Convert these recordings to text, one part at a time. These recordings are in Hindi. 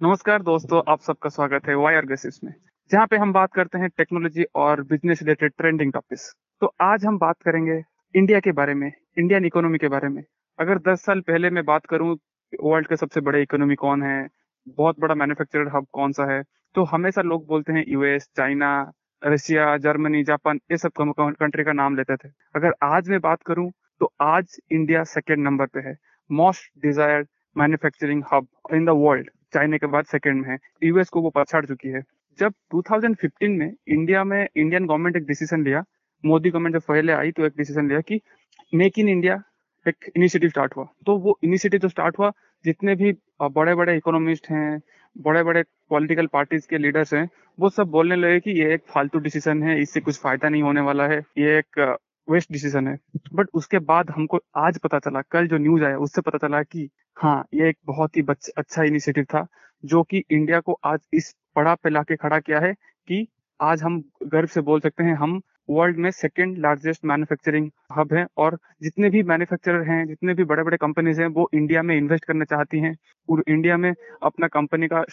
नमस्कार दोस्तों, आप सबका स्वागत है वायर बेसिस में, जहाँ पे हम बात करते हैं टेक्नोलॉजी और बिज़नेस रिलेटेड ट्रेंडिंग टॉपिक्स तो आज हम बात करेंगे इंडिया के बारे में इंडियन इकोनॉमी के बारे में। अगर 10 साल पहले मैं बात करूँ वर्ल्ड के सबसे बड़े इकोनॉमी कौन है, बहुत बड़ा मैन्युफैक्चरर हब कौन सा है तो हमेशा लोग बोलते हैं US China Russia Germany Japan ये सब कंट्री का नाम लेते थे। अगर आज मैं बात करूँ तो आज इंडिया सेकेंड नंबर पे है most desired manufacturing hub in the world China के बाद सेकंड में है यूएस को वो पछाड़ चुकी है। जब 2015 में इंडिया में इंडियन गवर्नमेंट एक डिसीज़न लिया, मोदी गवर्नमेंट जब पहले आई तो एक डिसीज़न लिया कि मेक इन इंडिया एक इनिशिएटिव स्टार्ट हुआ। तो वो इनिशिएटिव जो स्टार्ट हुआ, जितने भी बड़े बड़े इकोनॉमिस्ट हैं बड़े बड़े पॉलिटिकल पार्टीज़ के लीडर्स हैं, वो सब बोलने लगे कि ये एक फालतू डिसीज़न है, इससे कुछ फ़ायदा नहीं होने वाला है, ये एक वेस्ट डिसीज़न है। बट उसके बाद हमको आज पता चला, कल जो न्यूज़ आया, उससे पता चला कि हाँ ये एक बहुत ही अच्छा इनिशिएटिव था, जो कि इंडिया को आज इस पड़ाव पे लाके खड़ा किया है कि आज हम गर्व से बोल सकते हैं, हम वर्ल्ड में सेकेंड लार्जेस्ट मैन्युफैक्चरिंग हब है और जितने भी मैन्युफैक्चरर हैं, जितने भी बड़े बड़े कंपनीज़ हैं, वो इंडिया में इन्वेस्ट करना चाहती हैं और इंडिया में अपना कंपनी का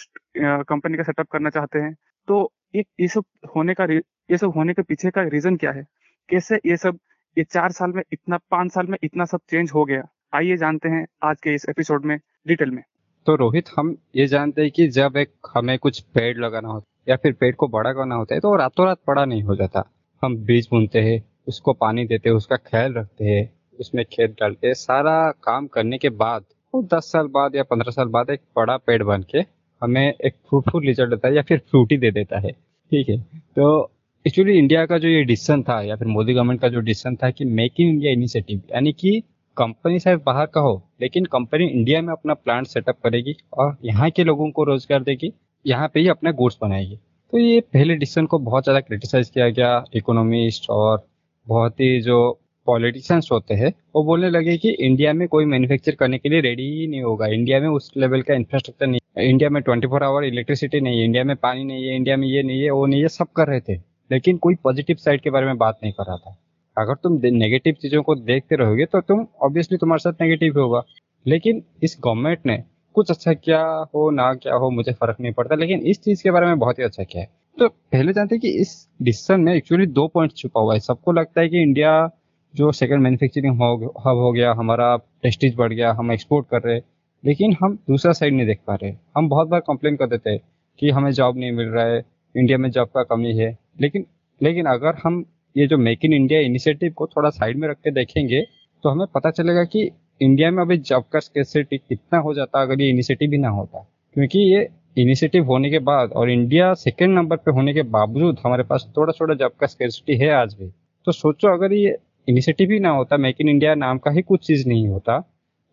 कंपनी का सेटअप करना चाहते हैं। तो एक, ये सब होने का ये सब होने के पीछे का रीजन क्या है? कैसे ये सब, ये चार साल में इतना, पाँच साल में इतना सब चेंज हो गया? आइए जानते हैं आज के इस एपिसोड में डिटेल में। तो रोहित, हम ये जानते हैं कि जब एक हमें कुछ पेड़ लगाना होता है या फिर पेड़ को बड़ा करना होता है तो रातों रात बड़ा नहीं हो जाता। हम बीज बुनते हैं, उसको पानी देते हैं, उसका ख्याल रखते हैं, उसमें खेत डालते हैं। सारा काम करने के बाद, वो तो दस साल बाद या पंद्रह साल बाद एक बड़ा पेड़ बन के हमें एक फ्रूटफुल रिज़ल्ट देता है या फिर फ्रूटी दे देता है। ठीक है? तो एक्चुअली इंडिया का जो ये डिसीज़न था या फिर मोदी गवर्नमेंट का जो डिसीज़न था कि मेक इन इंडिया इनिशिएटिव यानी कि कंपनी शायद बाहर का हो, लेकिन कंपनी इंडिया में अपना प्लांट सेटअप करेगी और यहाँ के लोगों को रोज़गार देगी, यहाँ पे ही अपने गुड्स बनाएगी। तो ये पहले डिसीज़न को बहुत ज़्यादा क्रिटिसाइज किया गया इकोनॉमिस्ट और बहुत ही जो पॉलिटिशियंस होते हैं, वो बोलने लगे कि इंडिया में कोई मैन्युफैक्चर करने के लिए रेडी ही नहीं होगा। इंडिया में उस लेवल का इंफ्रास्ट्रक्चर नहीं, इंडिया में ट्वेंटी फोर आवर इलेक्ट्रिसिटी नहीं है, इंडिया में पानी नहीं है, इंडिया में ये नहीं है, वो नहीं है, सब कर रहे थे। लेकिन कोई पॉजिटिव साइड के बारे में बात नहीं कर रहा था। अगर तुम नेगेटिव चीज़ों को देखते रहोगे तो तुम ऑब्वियसली तुम्हारे साथ नेगेटिव होगा। लेकिन इस गवर्नमेंट ने कुछ अच्छा क्या हो, ना क्या हो, मुझे फ़र्क नहीं पड़ता। लेकिन इस चीज़ के बारे में बहुत ही अच्छा किया है। तो पहले जानते हैं कि इस डिसीज़न में एक्चुअली दो पॉइंट छुपा हुआ है। सबको लगता है कि इंडिया जो सेकंड मैन्युफैक्चरिंग हब हो गया, हमारा टेस्टिज बढ़ गया, हम एक्सपोर्ट कर रहे हैं। लेकिन हम दूसरा साइड नहीं देख पा रहे हम बहुत बार कंप्लेन कर देते हैं कि हमें जॉब नहीं मिल रहा है इंडिया में जॉब का कमी है। लेकिन लेकिन अगर हम ये जो मेक इन इंडिया इनिशिएटिव को थोड़ा साइड में रख के देखेंगे तो हमें पता चलेगा कि इंडिया में अभी जॉब का स्केसिटी कितना हो जाता अगर ये इनिशिएटिव भी ना होता। क्योंकि ये इनिशिएटिव होने के बाद और इंडिया सेकेंड नंबर पे होने के बावजूद हमारे पास थोड़ा थोड़ा जॉब का स्केसिटी है आज भी। तो सोचो अगर ये इनिशिएटिव ही ना होता मेक इन इंडिया नाम का ही कुछ चीज़ नहीं होता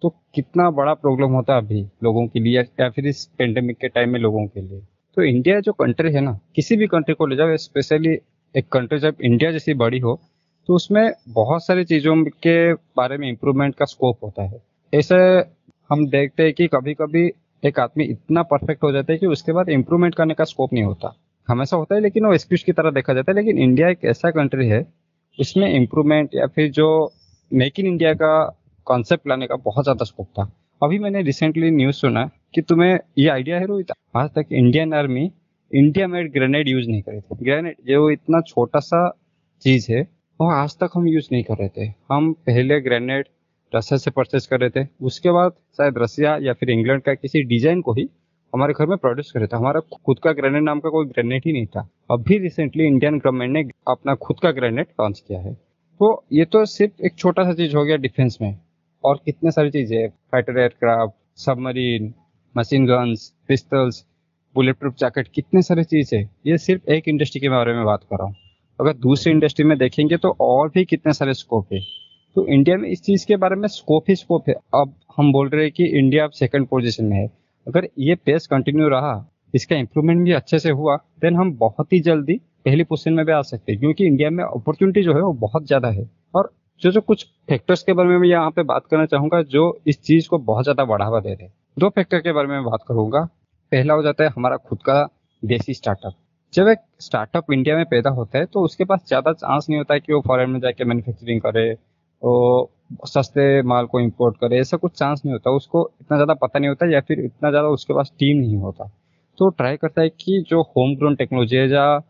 तो कितना बड़ा प्रॉब्लम होता अभी लोगों के लिए या फिर इस पेंडेमिक के टाइम में लोगों के लिए। तो इंडिया जो कंट्री है ना, किसी भी कंट्री को ले जाओ स्पेशली एक कंट्री जब इंडिया जैसी बड़ी हो तो उसमें बहुत सारी चीज़ों के बारे में इम्प्रूवमेंट का स्कोप होता है। ऐसे हम देखते हैं कि कभी कभी एक आदमी इतना परफेक्ट हो जाता है कि उसके बाद इम्प्रूवमेंट करने का स्कोप नहीं होता। हमेशा होता है, लेकिन वो एक्सक्यूज की तरह देखा जाता है। लेकिन इंडिया एक ऐसा कंट्री है उसमें इम्प्रूवमेंट या फिर जो मेक इन इंडिया का कॉन्सेप्ट लाने का बहुत ज़्यादा स्कोप था। अभी मैंने रिसेंटली न्यूज़ सुना कि तुम्हें ये आइडिया है रोहित? आज तक Indian army India made grenade use नहीं करे थे। ग्रेनेड जो इतना छोटा सा चीज़ है, वो आज तक हम यूज़ नहीं कर रहे थे। हम पहले ग्रेनेड रशिया से परचेज कर रहे थे। उसके बाद शायद रसिया या फिर इंग्लैंड का किसी डिज़ाइन को ही हमारे घर में प्रोड्यूस कर रहे थे। हमारा खुद का ग्रेनेड नाम का कोई ग्रेनेड ही नहीं था। अभी रिसेंटली इंडियन गवर्नमेंट ने अपना खुद का ग्रेनेड लॉन्च किया है। तो ये तो सिर्फ़ एक छोटा सा चीज़ हो गया डिफेंस में। और कितने सारी चीज़ें fighter aircraft submarine machine guns pistols bullet proof jacket कितने सारे चीज़ है? ये सिर्फ़ एक इंडस्ट्री के बारे में बात कर रहा हूँ। अगर दूसरी इंडस्ट्री में देखेंगे तो और भी कितने सारे स्कोप है। तो इंडिया में इस चीज़ के बारे में स्कोप ही स्कोप है। अब हम बोल रहे हैं कि इंडिया अब सेकंड पोजीशन में है। अगर ये पेस कंटिन्यू रहा, इसका इंप्रूवमेंट भी अच्छे से हुआ देन हम बहुत ही जल्दी पहली पोजिशन में भी आ सकते हैं, क्योंकि इंडिया में अपॉर्चुनिटी जो है वो बहुत ज़्यादा है। और जो जो कुछ फैक्टर्स के बारे में मैं यहाँ पे बात करना चाहूँगा, जो इस चीज़ को बहुत ज़्यादा बढ़ावा दे रहे हैं। दो फैक्टर के बारे में बात करूँगा। पहला हो जाता है हमारा खुद का देसी स्टार्टअप जब एक स्टार्टअप इंडिया में पैदा होता है तो उसके पास ज़्यादा चांस नहीं होता है कि वो फॉरेन में जाके मैन्युफैक्चरिंग करे, वो सस्ते माल को इंपोर्ट करे, ऐसा कुछ चांस नहीं होता। उसको इतना ज़्यादा पता नहीं होता या फिर इतना ज़्यादा उसके पास टीम नहीं होता। तो ट्राई करता है कि जो होम ग्रोन टेक्नोलॉजी है या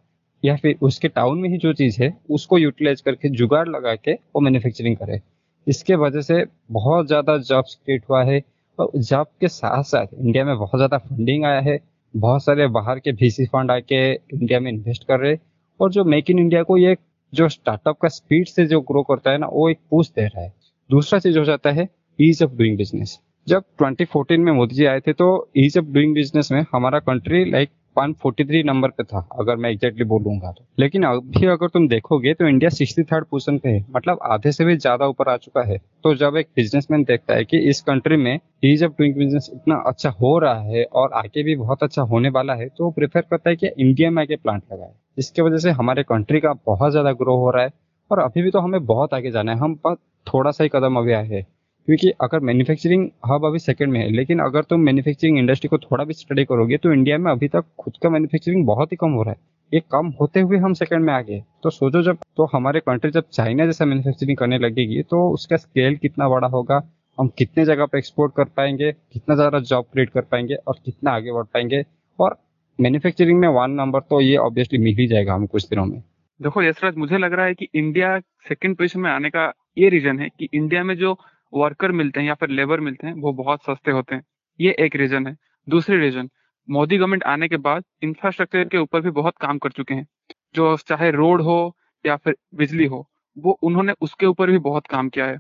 या फिर उसके टाउन में ही जो चीज़ है, उसको यूटिलाइज करके जुगाड़ लगा के वो मैन्युफैक्चरिंग करे। इसके वजह से बहुत ज़्यादा जॉब्स क्रिएट हुआ है। और जॉब के साथ साथ इंडिया में बहुत ज़्यादा फंडिंग आया है। बहुत सारे बाहर के वीसी फंड आके इंडिया में इन्वेस्ट कर रहे और जो मेक इन इंडिया को ये जो स्टार्टअप का स्पीड से जो ग्रो करता है ना, वो एक पूछ दे रहा है। दूसरा चीज़ हो जाता है ईज ऑफ़ डूइंग बिज़नेस जब 2014 में मोदी जी आए थे तो ईज ऑफ़ डूइंग बिज़नेस में हमारा कंट्री लाइक 143 नंबर पे था, अगर मैं एग्जैक्टली बोलूँगा तो। लेकिन अभी अगर तुम देखोगे तो इंडिया सिक्सटी थर्ड पोजिशन पे है मतलब आधे से भी ज़्यादा ऊपर आ चुका है। तो जब एक बिजनेसमैन देखता है कि इस कंट्री में ईज ऑफ़ डूइंग बिज़नेस इतना अच्छा हो रहा है और आगे भी बहुत अच्छा होने वाला है तो वो प्रेफर करता है कि इंडिया में आके प्लांट लगाए। इसके वजह से हमारे कंट्री का बहुत ज़्यादा ग्रो हो रहा है और अभी भी तो हमें बहुत आगे जाना है। हम थोड़ा सा ही कदम अभी आए हैं। क्योंकि अगर मैन्युफैक्चरिंग हब अभी सेकंड में है, लेकिन अगर तुम मैन्युफैक्चरिंग इंडस्ट्री को थोड़ा भी स्टडी करोगे तो इंडिया में अभी तक खुद का मैन्युफैक्चरिंग बहुत ही कम हो रहा है। ये कम होते हुए हम सेकंड में आ गए तो सोचो जब तो हमारे कंट्री जब चाइना जैसा मैन्युफैक्चरिंग करने लगेगी तो उसका स्केल कितना बड़ा होगा, हम कितने जगह पर एक्सपोर्ट कर पाएँगे, कितना ज़्यादा जॉब क्रिएट कर पाएँगे और कितना आगे बढ़ पाएँगे। और मैन्युफैक्चरिंग में वन नंबर तो ये ऑब्वियसली मिल ही जाएगा हम कुछ दिनों में। देखो, यशराज, मुझे लग रहा है कि इंडिया सेकंड पोजीशन में आने का ये रीजन है कि इंडिया में जो वर्कर मिलते हैं या फिर लेबर मिलते हैं, वो बहुत सस्ते होते हैं। ये एक रीजन है। दूसरी रीजन मोदी गवर्नमेंट आने के बाद इंफ्रास्ट्रक्चर के ऊपर भी बहुत काम कर चुके हैं। जो चाहे रोड हो या फिर बिजली हो, वो उन्होंने उसके ऊपर भी बहुत काम किया है।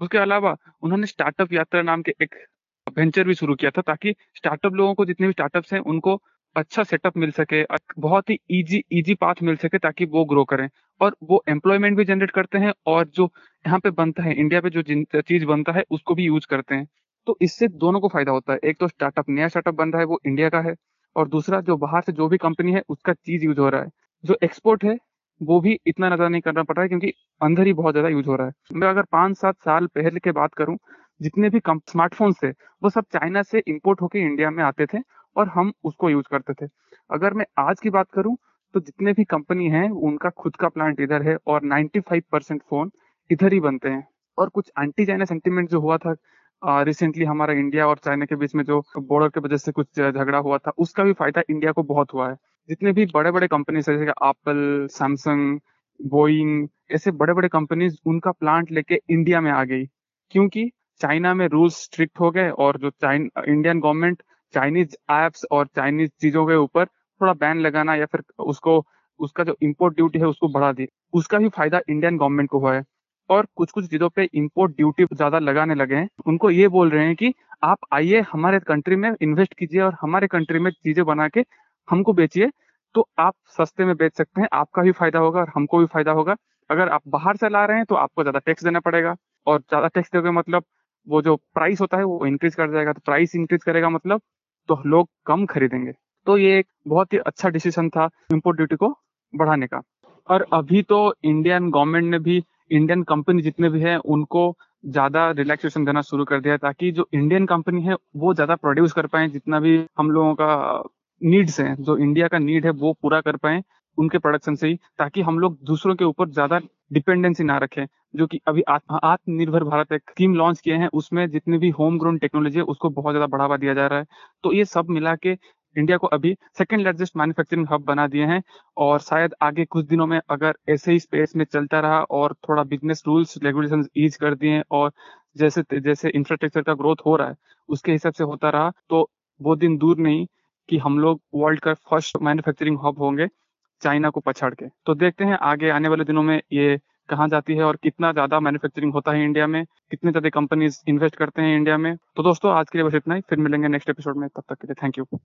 उसके अलावा उन्होंने स्टार्टअप यात्रा नाम के एक वेंचर भी शुरू किया था, ताकि स्टार्टअप लोगों को जितने भी स्टार्टअप्स हैं, उनको अच्छा सेटअप मिल सके, बहुत ही इजी इजी पाथ मिल सके, ताकि वो ग्रो करें। और वो एम्प्लॉयमेंट भी जनरेट करते हैं और जो यहाँ पे बनता है इंडिया पे जो चीज़ बनता है, उसको भी यूज़ करते हैं। तो इससे दोनों को फ़ायदा होता है। एक तो स्टार्टअप नया स्टार्टअप बन रहा है, वो इंडिया का है और दूसरा जो बाहर से जो भी कंपनी है, उसका चीज़ यूज़ हो रहा है। जो एक्सपोर्ट है, वो भी इतना ज़्यादा नहीं करना पड़ रहा है क्योंकि अंदर ही बहुत ज़्यादा यूज़ हो रहा है। मैं अगर पाँच सात साल पहले के बात करूँ, जितने भी स्मार्टफ़ोन थे, वो सब चाइना से इम्पोर्ट होकर इंडिया में आते थे और हम उसको यूज़ करते थे। अगर मैं आज की बात करूँ तो जितने भी कंपनी हैं, उनका खुद का प्लांट इधर है और 95 परसेंट फ़ोन इधर ही बनते हैं। और कुछ एंटी चाइना सेंटीमेंट जो हुआ था रिसेंटली हमारा इंडिया और चाइना के बीच में जो बॉर्डर के वजह से कुछ झगड़ा हुआ था, उसका भी फ़ायदा इंडिया को बहुत हुआ है। जितने भी बड़े बड़े कंपनीज़ है, जैसे एप्पल सैमसंग बोइंग ऐसे बड़े बड़े कंपनीज़ उनका प्लांट लेके इंडिया में आ गई। क्योंकि चाइना में रूल्स स्ट्रिक्ट हो गए और जो China Indian government Chinese apps और चाइनीज़ चीज़ों के ऊपर थोड़ा बैन लगाना या फिर उसको, उसका जो इम्पोर्ट ड्यूटी है उसको बढ़ा दी उसका भी फ़ायदा इंडियन गवर्नमेंट को हुआ है। और कुछ कुछ चीज़ों पे इम्पोर्ट ड्यूटी ज़्यादा लगाने लगे हैं। उनको ये बोल रहे हैं कि आप आइए हमारे कंट्री में इन्वेस्ट कीजिए और हमारे कंट्री में चीज़ें बना के हमको बेचिए तो आप सस्ते में बेच सकते हैं। आपका भी फ़ायदा होगा और हमको भी फ़ायदा होगा। अगर आप बाहर से ला रहे हैं तो आपको ज़्यादा टैक्स देना पड़ेगा। और ज़्यादा टैक्स दोगे मतलब वो जो प्राइस होता है वो इंक्रीज कर जाएगा। तो प्राइस इंक्रीज करेगा मतलब तो लोग कम खरीदेंगे। तो ये एक बहुत ही अच्छा डिसीज़न था इम्पोर्ट ड्यूटी को बढ़ाने का। और अभी तो इंडियन गवर्नमेंट ने भी इंडियन कंपनी जितने भी हैं, उनको ज़्यादा रिलैक्सेशन देना शुरू कर दिया ताकि जो इंडियन कंपनी है, वो ज़्यादा प्रोड्यूस कर पाए, जितना भी हम लोगों का नीड्स है, जो इंडिया का नीड है, वो पूरा कर पाए उनके प्रोडक्शन से ही, ताकि हम लोग दूसरों के ऊपर ज़्यादा डिपेंडेंसी ना रखें, जो कि अभी आत्मनिर्भर भारत एक स्कीम लॉन्च किए हैं, उसमें जितनी भी होम ग्रोन टेक्नोलॉजी है, उसको बहुत ज़्यादा बढ़ावा दिया जा रहा है। तो ये सब मिला के इंडिया को अभी सेकेंड लार्जेस्ट मैन्युफैक्चरिंग हब बना दिए हैं और शायद आगे कुछ दिनों में अगर ऐसे ही स्पेस में चलता रहा और थोड़ा बिज़नेस रूल्स रेगुलेशन ईज कर दिए और जैसे जैसे इंफ्रास्ट्रक्चर का ग्रोथ हो रहा है, उसके हिसाब से होता रहा तो वो दिन दूर नहीं कि हम लोग वर्ल्ड का फ़र्स्ट मैन्युफैक्चरिंग हब होंगे चाइना को पछाड़ के। तो देखते हैं आगे आने वाले दिनों में ये कहाँ जाती है और कितना ज़्यादा मैन्युफैक्चरिंग होता है इंडिया में, कितने ज़्यादा कंपनीज़ इन्वेस्ट करते हैं इंडिया में। तो दोस्तों, आज के लिए बस इतना ही, फिर मिलेंगे नेक्स्ट एपिसोड में, तब तक के लिए थैंक यू